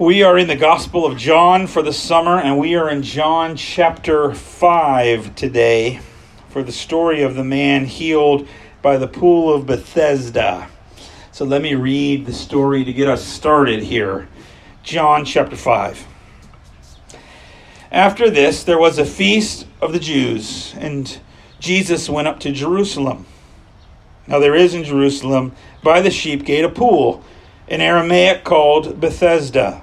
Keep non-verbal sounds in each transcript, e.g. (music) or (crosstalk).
We are in the Gospel of John for the summer, and we are in John chapter 5 today for the story of the man healed by the pool of Bethesda. So let me read the story to get us started here. John chapter 5. After this, there was a feast of the Jews, and Jesus went up to Jerusalem. Now, there is in Jerusalem by the sheep gate a pool, in Aramaic called Bethesda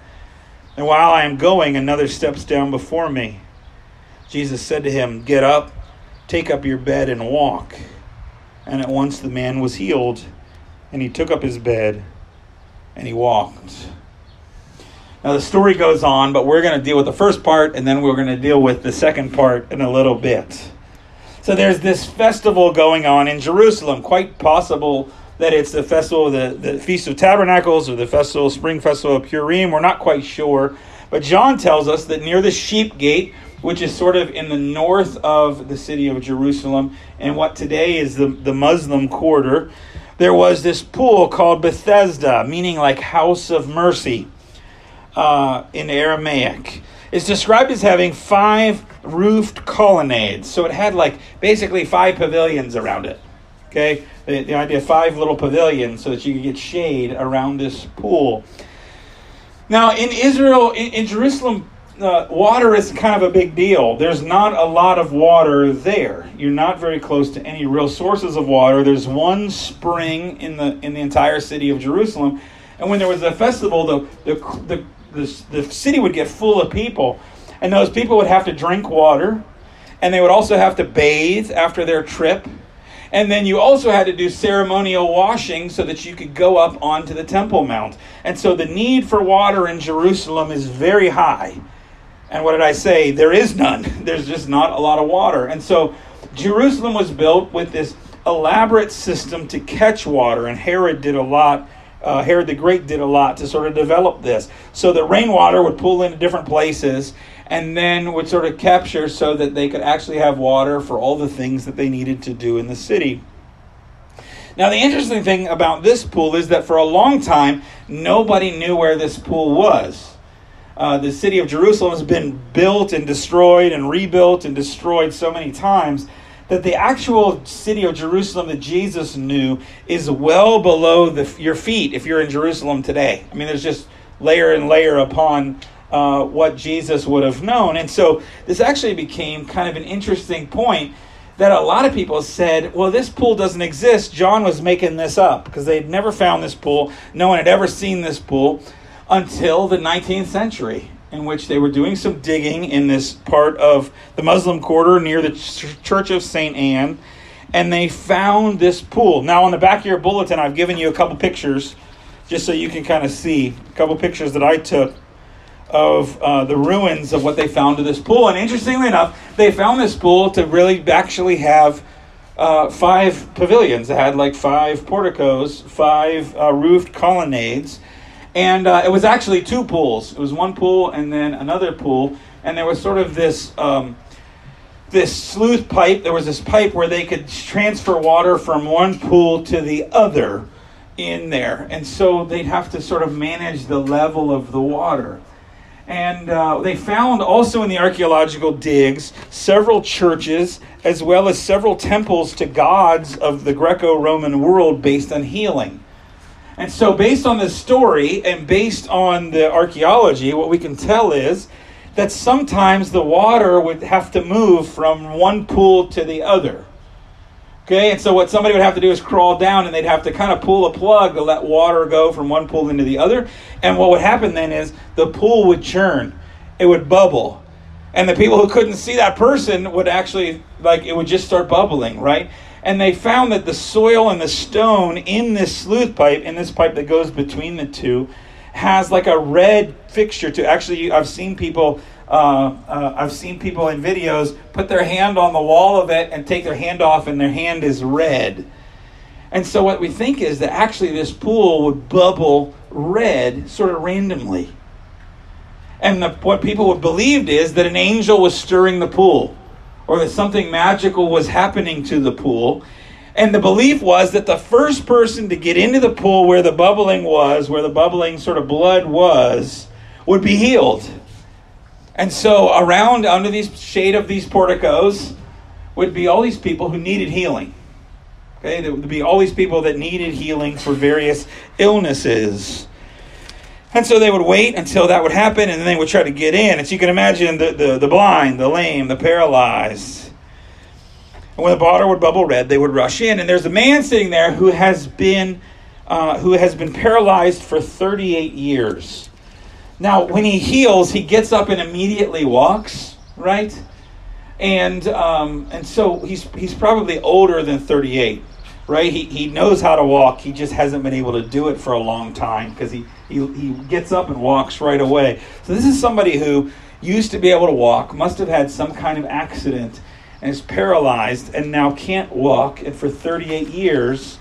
And while I am going, another steps down before me. Jesus said to him, Get up, take up your bed, and walk. And at once the man was healed, and he took up his bed and he walked. Now, the story goes on, but we're going to deal with the first part, and then we're going to deal with the second part in a little bit. So, there's this festival going on in Jerusalem, quite possible that it's the festival, the, the Feast of Tabernacles, or the festival, Spring Festival of Purim. We're not quite sure. But John tells us that near the sheep gate, which is sort of in the north of the city of Jerusalem, and what today is the, the Muslim quarter, there was this pool called Bethesda, meaning like house of mercy uh, in Aramaic. It's described as having five roofed colonnades. So it had like basically five pavilions around it. Okay, the, the idea of five little pavilions so that you could get shade around this pool. Now, in Israel, in, in Jerusalem, uh, water is kind of a big deal. There's not a lot of water there. You're not very close to any real sources of water. There's one spring in the in the entire city of Jerusalem, and when there was a festival, the the the, the, the city would get full of people, and those people would have to drink water, and they would also have to bathe after their trip and then you also had to do ceremonial washing so that you could go up onto the Temple Mount. And so the need for water in Jerusalem is very high. And what did I say? There is none. (laughs) There's just not a lot of water. And so Jerusalem was built with this elaborate system to catch water, and Herod did a lot. Uh, Herod the Great did a lot to sort of develop this. So the rainwater would pool into different places, and then would sort of capture so that they could actually have water for all the things that they needed to do in the city. Now, the interesting thing about this pool is that for a long time, nobody knew where this pool was. Uh, the city of Jerusalem has been built and destroyed and rebuilt and destroyed so many times that the actual city of Jerusalem that Jesus knew is well below the, your feet if you're in Jerusalem today. I mean, there's just layer and layer upon uh, what Jesus would have known. And so this actually became kind of an interesting point that a lot of people said, well, this pool doesn't exist. John was making this up because they'd never found this pool. No one had ever seen this pool until the 19th century, in which they were doing some digging in this part of the Muslim quarter near the Church of St. Anne. And they found this pool. Now, on the back of your bulletin, I've given you a couple pictures just so you can kind of see a couple pictures that I took of uh, the ruins of what they found to this pool. And interestingly enough, they found this pool to really actually have uh, five pavilions. It had like five porticos, five uh, roofed colonnades. And uh, it was actually two pools. It was one pool and then another pool. And there was sort of this. Um, this sluice pipe, there was this pipe where they could transfer water from one pool to the other in there. And so they'd have to sort of manage the level of the water. And uh, they found also in the archaeological digs several churches as well as several temples to gods of the Greco Roman world based on healing. And so, based on this story and based on the archaeology, what we can tell is that sometimes the water would have to move from one pool to the other. Okay, and so what somebody would have to do is crawl down and they'd have to kind of pull a plug to let water go from one pool into the other. And what would happen then is the pool would churn, it would bubble. And the people who couldn't see that person would actually, like, it would just start bubbling, right? And they found that the soil and the stone in this sluice pipe, in this pipe that goes between the two, has like a red fixture to actually I've seen people uh, uh, I've seen people in videos put their hand on the wall of it and take their hand off and their hand is red. And so what we think is that actually this pool would bubble red sort of randomly. And the, what people believed is that an angel was stirring the pool or that something magical was happening to the pool. And the belief was that the first person to get into the pool where the bubbling was, where the bubbling sort of blood was, would be healed. And so around under these shade of these porticos would be all these people who needed healing. Okay, there would be all these people that needed healing for various illnesses. And so they would wait until that would happen and then they would try to get in. And so you can imagine the, the, the blind, the lame, the paralyzed. And when the water would bubble red, they would rush in. And there's a man sitting there who has been uh, who has been paralyzed for 38 years. Now, when he heals, he gets up and immediately walks, right? And um, and so he's he's probably older than 38, right? He, he knows how to walk. He just hasn't been able to do it for a long time because he, he he gets up and walks right away. So this is somebody who used to be able to walk, must have had some kind of accident, and is paralyzed, and now can't walk. And for 38 years,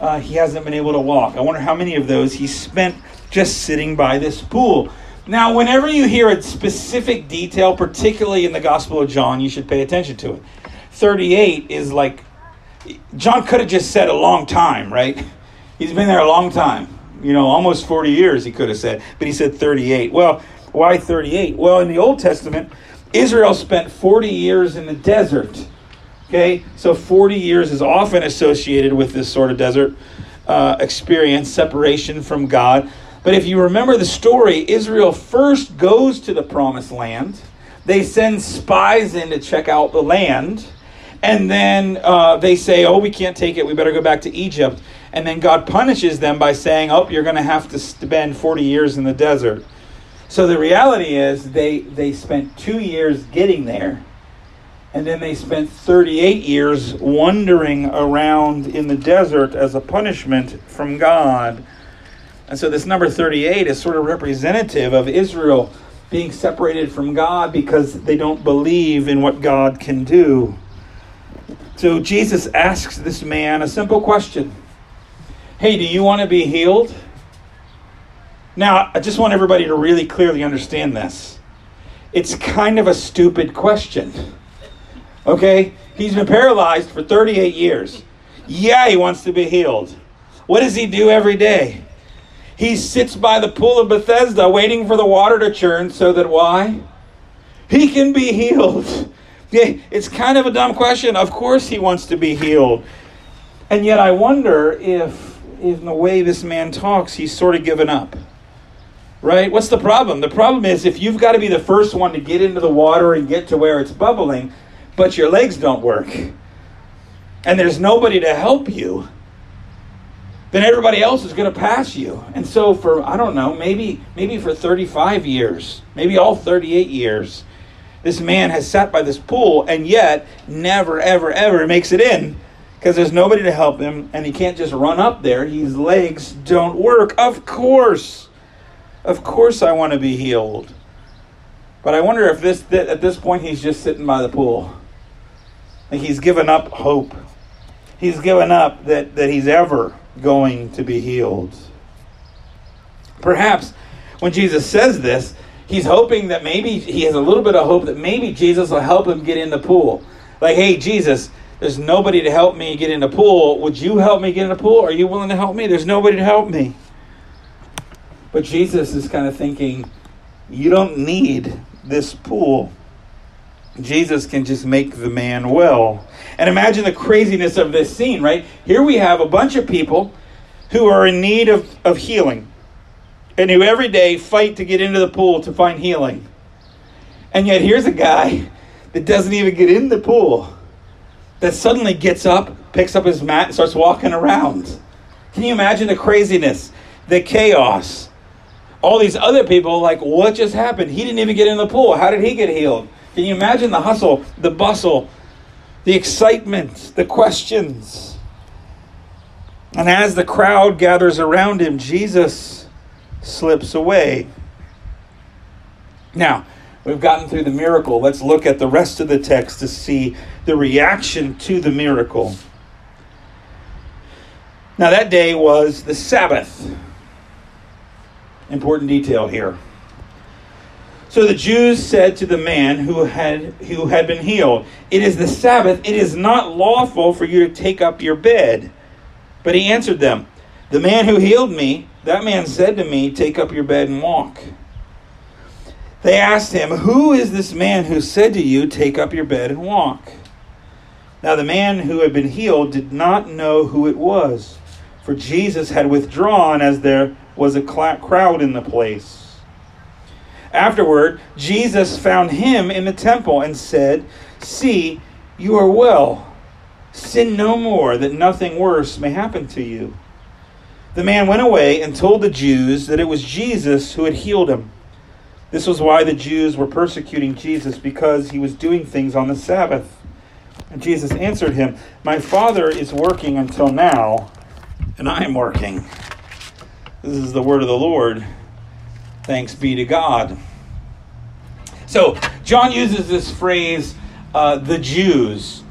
uh, he hasn't been able to walk. I wonder how many of those he spent just sitting by this pool. Now, whenever you hear a specific detail, particularly in the Gospel of John, you should pay attention to it. 38 is like, John could have just said a long time, right? He's been there a long time. You know, almost 40 years, he could have said, but he said 38. Well, why 38? Well, in the Old Testament, Israel spent 40 years in the desert. Okay, so 40 years is often associated with this sort of desert uh, experience, separation from God. But if you remember the story, Israel first goes to the promised land. They send spies in to check out the land. And then uh, they say, oh, we can't take it. We better go back to Egypt. And then God punishes them by saying, oh, you're going to have to spend 40 years in the desert. So the reality is they, they spent two years getting there. And then they spent 38 years wandering around in the desert as a punishment from God. And so this number 38 is sort of representative of Israel being separated from God because they don't believe in what God can do. So Jesus asks this man a simple question Hey, do you want to be healed? Now, I just want everybody to really clearly understand this. It's kind of a stupid question. Okay? He's been paralyzed for 38 years. Yeah, he wants to be healed. What does he do every day? He sits by the pool of Bethesda waiting for the water to churn so that why? He can be healed. (laughs) It's kind of a dumb question. Of course he wants to be healed. And yet I wonder if in the way this man talks, he's sort of given up. Right? What's the problem? The problem is if you've got to be the first one to get into the water and get to where it's bubbling, but your legs don't work, and there's nobody to help you, then everybody else is going to pass you. And so for I don't know, maybe maybe for 35 years, maybe all 38 years, this man has sat by this pool and yet never ever ever makes it in because there's nobody to help him and he can't just run up there. His legs don't work. Of course. Of course I want to be healed. But I wonder if this that at this point he's just sitting by the pool. Like he's given up hope. He's given up that, that he's ever going to be healed. Perhaps when Jesus says this, he's hoping that maybe he has a little bit of hope that maybe Jesus will help him get in the pool. Like, hey, Jesus, there's nobody to help me get in the pool. Would you help me get in the pool? Are you willing to help me? There's nobody to help me. But Jesus is kind of thinking, you don't need this pool. Jesus can just make the man well. And imagine the craziness of this scene, right? Here we have a bunch of people who are in need of, of healing and who every day fight to get into the pool to find healing. And yet here's a guy that doesn't even get in the pool that suddenly gets up, picks up his mat, and starts walking around. Can you imagine the craziness, the chaos? All these other people, like, what just happened? He didn't even get in the pool. How did he get healed? Can you imagine the hustle, the bustle, the excitement, the questions? And as the crowd gathers around him, Jesus slips away. Now, we've gotten through the miracle. Let's look at the rest of the text to see the reaction to the miracle. Now, that day was the Sabbath. Important detail here. So the Jews said to the man who had who had been healed, "It is the Sabbath. It is not lawful for you to take up your bed." But he answered them, "The man who healed me, that man said to me, "Take up your bed and walk." They asked him, "Who is this man who said to you, "Take up your bed and walk?" Now the man who had been healed did not know who it was, for Jesus had withdrawn as there was a crowd in the place. Afterward, Jesus found him in the temple and said, See, you are well. Sin no more, that nothing worse may happen to you. The man went away and told the Jews that it was Jesus who had healed him. This was why the Jews were persecuting Jesus, because he was doing things on the Sabbath. And Jesus answered him, My Father is working until now, and I am working. This is the word of the Lord. Thanks be to God. So, John uses this phrase, uh, the Jews.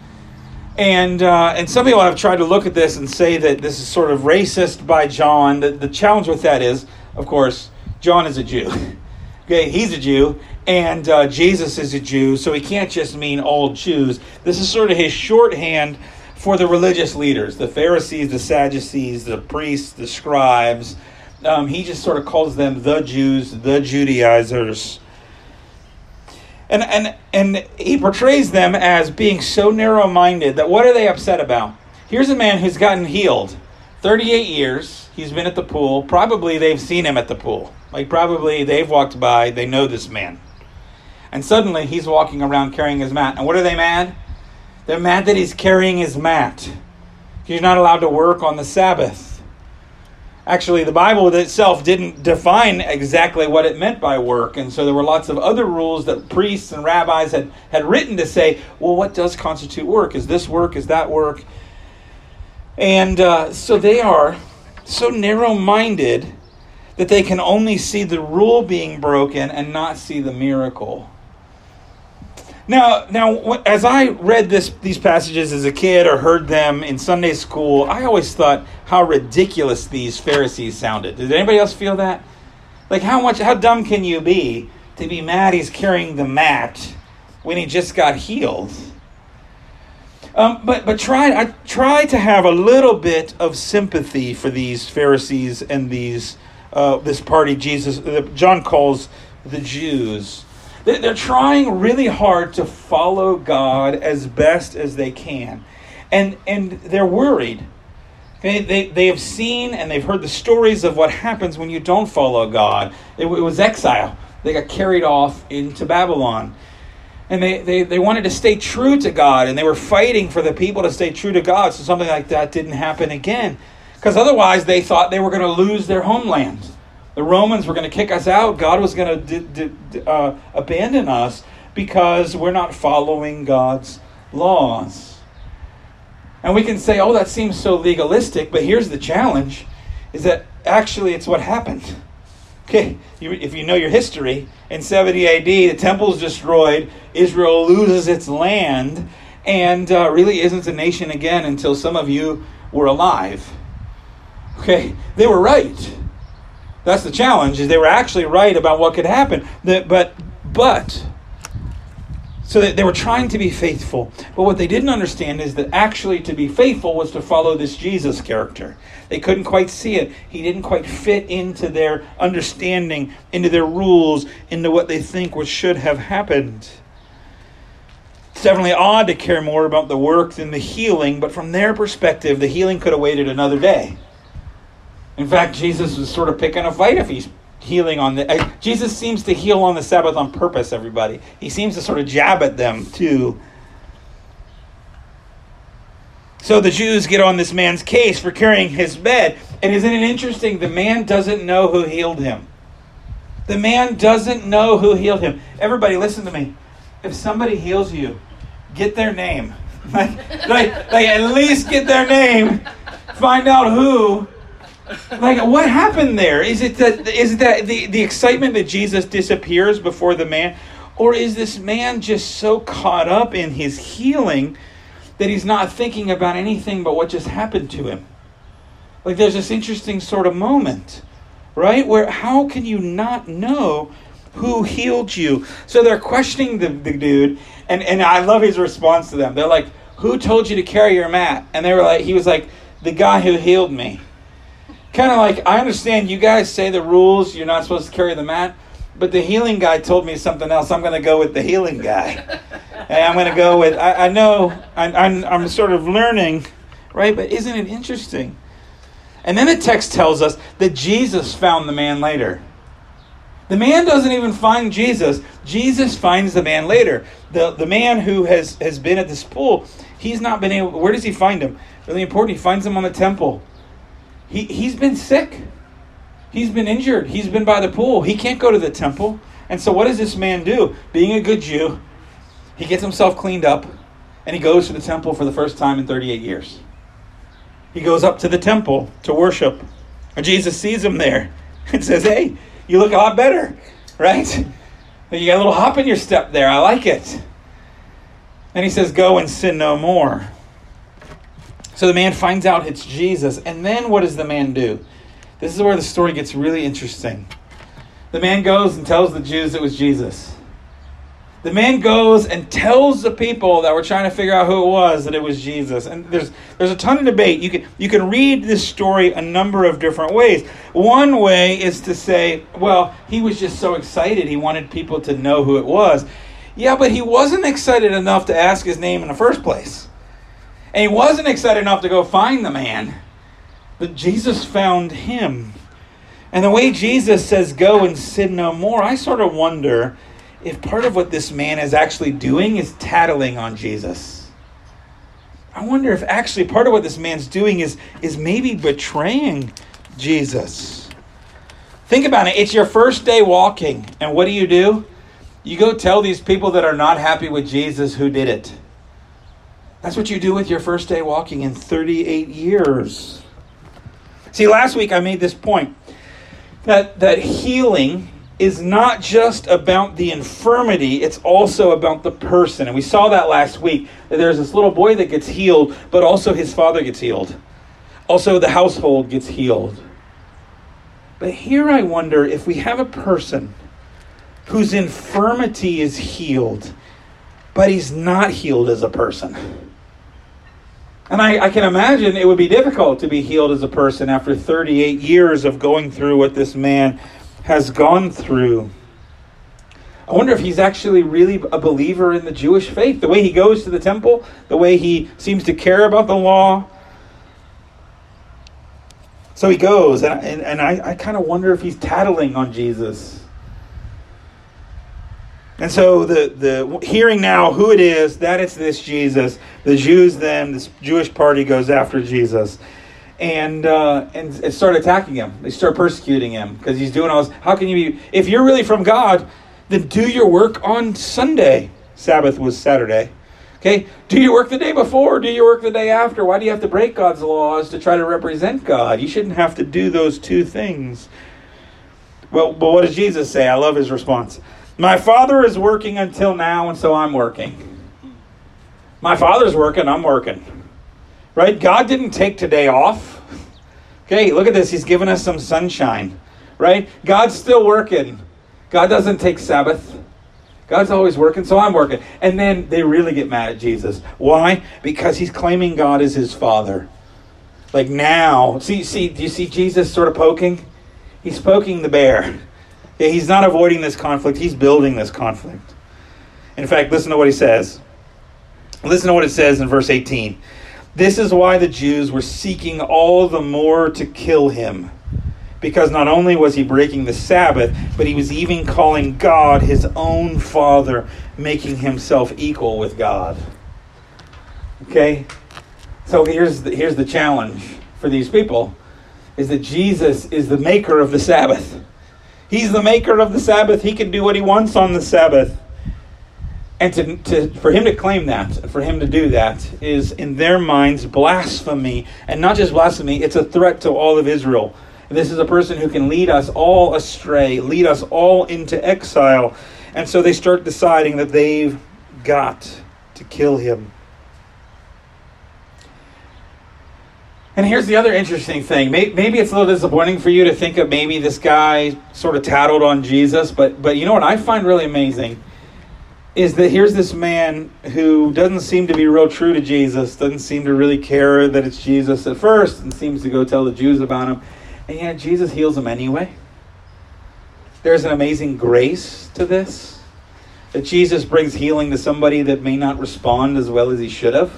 And, uh, and some people have tried to look at this and say that this is sort of racist by John. The, the challenge with that is, of course, John is a Jew. (laughs) okay, he's a Jew, and uh, Jesus is a Jew, so he can't just mean all Jews. This is sort of his shorthand for the religious leaders the Pharisees, the Sadducees, the priests, the scribes um, he just sort of calls them the Jews, the Judaizers. And, and, and he portrays them as being so narrow minded that what are they upset about? Here's a man who's gotten healed 38 years. He's been at the pool. Probably they've seen him at the pool. Like, probably they've walked by, they know this man. And suddenly he's walking around carrying his mat. And what are they mad? They're mad that he's carrying his mat. He's not allowed to work on the Sabbath. Actually, the Bible itself didn't define exactly what it meant by work. And so there were lots of other rules that priests and rabbis had, had written to say, well, what does constitute work? Is this work? Is that work? And uh, so they are so narrow minded that they can only see the rule being broken and not see the miracle. Now, now, as I read this, these passages as a kid or heard them in Sunday school, I always thought how ridiculous these Pharisees sounded. Did anybody else feel that? Like, how much, how dumb can you be to be mad he's carrying the mat when he just got healed? Um, but but try I try to have a little bit of sympathy for these Pharisees and these uh, this party Jesus uh, John calls the Jews. They're trying really hard to follow God as best as they can. And, and they're worried. Okay? They, they have seen and they've heard the stories of what happens when you don't follow God. It, it was exile. They got carried off into Babylon. And they, they, they wanted to stay true to God, and they were fighting for the people to stay true to God so something like that didn't happen again. Because otherwise, they thought they were going to lose their homeland. The Romans were going to kick us out. God was going to d- d- uh, abandon us because we're not following God's laws. And we can say, oh, that seems so legalistic, but here's the challenge is that actually it's what happened. (laughs) Okay, if you know your history, in 70 AD, the temple is destroyed, Israel loses its land, and uh, really isn't a nation again until some of you were alive. Okay, they were right. That's the challenge. Is they were actually right about what could happen. That, but but so they were trying to be faithful. But what they didn't understand is that actually to be faithful was to follow this Jesus character. They couldn't quite see it. He didn't quite fit into their understanding, into their rules, into what they think what should have happened. It's definitely odd to care more about the work than the healing, but from their perspective, the healing could have waited another day. In fact, Jesus was sort of picking a fight if he's healing on the. Uh, Jesus seems to heal on the Sabbath on purpose, everybody. He seems to sort of jab at them, too. So the Jews get on this man's case for carrying his bed. And isn't it interesting? The man doesn't know who healed him. The man doesn't know who healed him. Everybody, listen to me. If somebody heals you, get their name. (laughs) like, like, like at least get their name. Find out who like what happened there? Is it that is it that the, the excitement that Jesus disappears before the man? Or is this man just so caught up in his healing that he's not thinking about anything but what just happened to him? Like there's this interesting sort of moment, right? Where how can you not know who healed you? So they're questioning the, the dude, and, and I love his response to them. They're like, Who told you to carry your mat? And they were like, he was like, The guy who healed me. Kind of like, I understand you guys say the rules, you're not supposed to carry the mat. But the healing guy told me something else. I'm going to go with the healing guy. (laughs) and I'm going to go with, I, I know, I, I'm, I'm sort of learning, right? But isn't it interesting? And then the text tells us that Jesus found the man later. The man doesn't even find Jesus. Jesus finds the man later. The, the man who has, has been at this pool, he's not been able, where does he find him? Really important. He finds him on the temple. He, he's been sick. He's been injured. He's been by the pool. He can't go to the temple. And so, what does this man do? Being a good Jew, he gets himself cleaned up and he goes to the temple for the first time in 38 years. He goes up to the temple to worship. And Jesus sees him there (laughs) and says, Hey, you look a lot better, right? You got a little hop in your step there. I like it. And he says, Go and sin no more. So the man finds out it's Jesus. And then what does the man do? This is where the story gets really interesting. The man goes and tells the Jews it was Jesus. The man goes and tells the people that were trying to figure out who it was that it was Jesus. And there's there's a ton of debate. You can you can read this story a number of different ways. One way is to say, well, he was just so excited he wanted people to know who it was. Yeah, but he wasn't excited enough to ask his name in the first place. And he wasn't excited enough to go find the man. But Jesus found him. And the way Jesus says, Go and sin no more, I sort of wonder if part of what this man is actually doing is tattling on Jesus. I wonder if actually part of what this man's doing is, is maybe betraying Jesus. Think about it. It's your first day walking, and what do you do? You go tell these people that are not happy with Jesus who did it. That's what you do with your first day walking in 38 years. See, last week I made this point that, that healing is not just about the infirmity, it's also about the person. And we saw that last week. That there's this little boy that gets healed, but also his father gets healed. Also, the household gets healed. But here I wonder if we have a person whose infirmity is healed, but he's not healed as a person. And I, I, can imagine it would be difficult to be healed as a person after 38 years of going through what this man has gone through. I wonder if he's actually really a believer in the Jewish faith. The way he goes to the temple, the way he seems to care about the law. So he goes, and, and, and I, I kind of wonder if he's tattling on Jesus. And so the, the hearing now who it is, that it's this Jesus, the Jews then, this Jewish party goes after Jesus. And, uh, and, and start attacking him. They start persecuting him because he's doing all this. How can you be, if you're really from God, then do your work on Sunday. Sabbath was Saturday. Okay? Do you work the day before do you work the day after? Why do you have to break God's laws to try to represent God? You shouldn't have to do those two things. Well, but what does Jesus say? I love his response. My father is working until now, and so I'm working. My father's working, I'm working. Right? God didn't take today off. Okay, look at this. He's given us some sunshine. Right? God's still working. God doesn't take Sabbath. God's always working, so I'm working. And then they really get mad at Jesus. Why? Because he's claiming God is his father. Like now, see, see, do you see Jesus sort of poking? He's poking the bear. Yeah, he's not avoiding this conflict, he's building this conflict. In fact, listen to what he says. Listen to what it says in verse 18. This is why the Jews were seeking all the more to kill him. Because not only was he breaking the Sabbath, but he was even calling God his own Father, making himself equal with God. Okay? So here's the, here's the challenge for these people is that Jesus is the maker of the Sabbath. He's the maker of the Sabbath. He can do what he wants on the Sabbath. And to, to, for him to claim that, for him to do that, is in their minds blasphemy. And not just blasphemy, it's a threat to all of Israel. This is a person who can lead us all astray, lead us all into exile. And so they start deciding that they've got to kill him. And here's the other interesting thing. Maybe it's a little disappointing for you to think of maybe this guy sort of tattled on Jesus, but but you know what I find really amazing is that here's this man who doesn't seem to be real true to Jesus, doesn't seem to really care that it's Jesus at first, and seems to go tell the Jews about him, and yet Jesus heals him anyway. There's an amazing grace to this. That Jesus brings healing to somebody that may not respond as well as he should have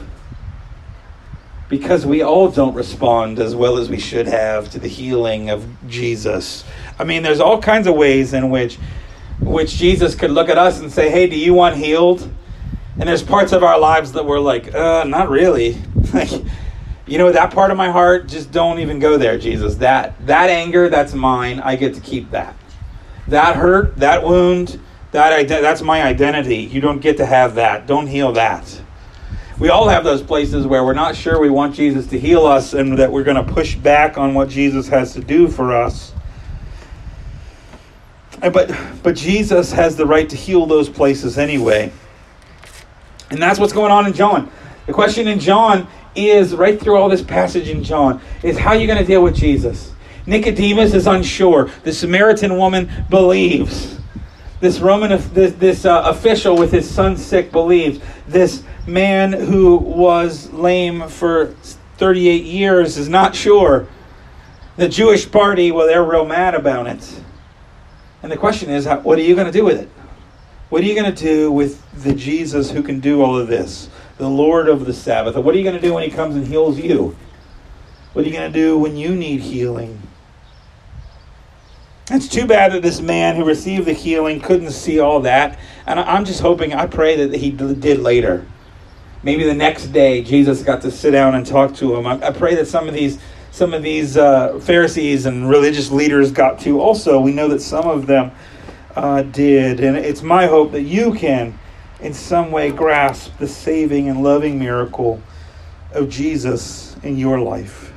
because we all don't respond as well as we should have to the healing of Jesus. I mean, there's all kinds of ways in which which Jesus could look at us and say, "Hey, do you want healed?" And there's parts of our lives that we're like, "Uh, not really." (laughs) like, you know, that part of my heart, just don't even go there, Jesus. That that anger, that's mine. I get to keep that. That hurt, that wound, that that's my identity. You don't get to have that. Don't heal that we all have those places where we're not sure we want Jesus to heal us and that we're going to push back on what Jesus has to do for us. But, but Jesus has the right to heal those places anyway. And that's what's going on in John. The question in John is right through all this passage in John is how are you going to deal with Jesus? Nicodemus is unsure. The Samaritan woman believes. This Roman, this, this uh, official with his son sick believes. This man who was lame for 38 years is not sure. The Jewish party, well, they're real mad about it. And the question is, what are you going to do with it? What are you going to do with the Jesus who can do all of this? The Lord of the Sabbath. What are you going to do when he comes and heals you? What are you going to do when you need healing? It's too bad that this man who received the healing couldn't see all that. And I'm just hoping, I pray that he did later maybe the next day Jesus got to sit down and talk to him. I, I pray that some of these some of these uh, Pharisees and religious leaders got to also. We know that some of them uh, did, and it's my hope that you can, in some way, grasp the saving and loving miracle of Jesus in your life.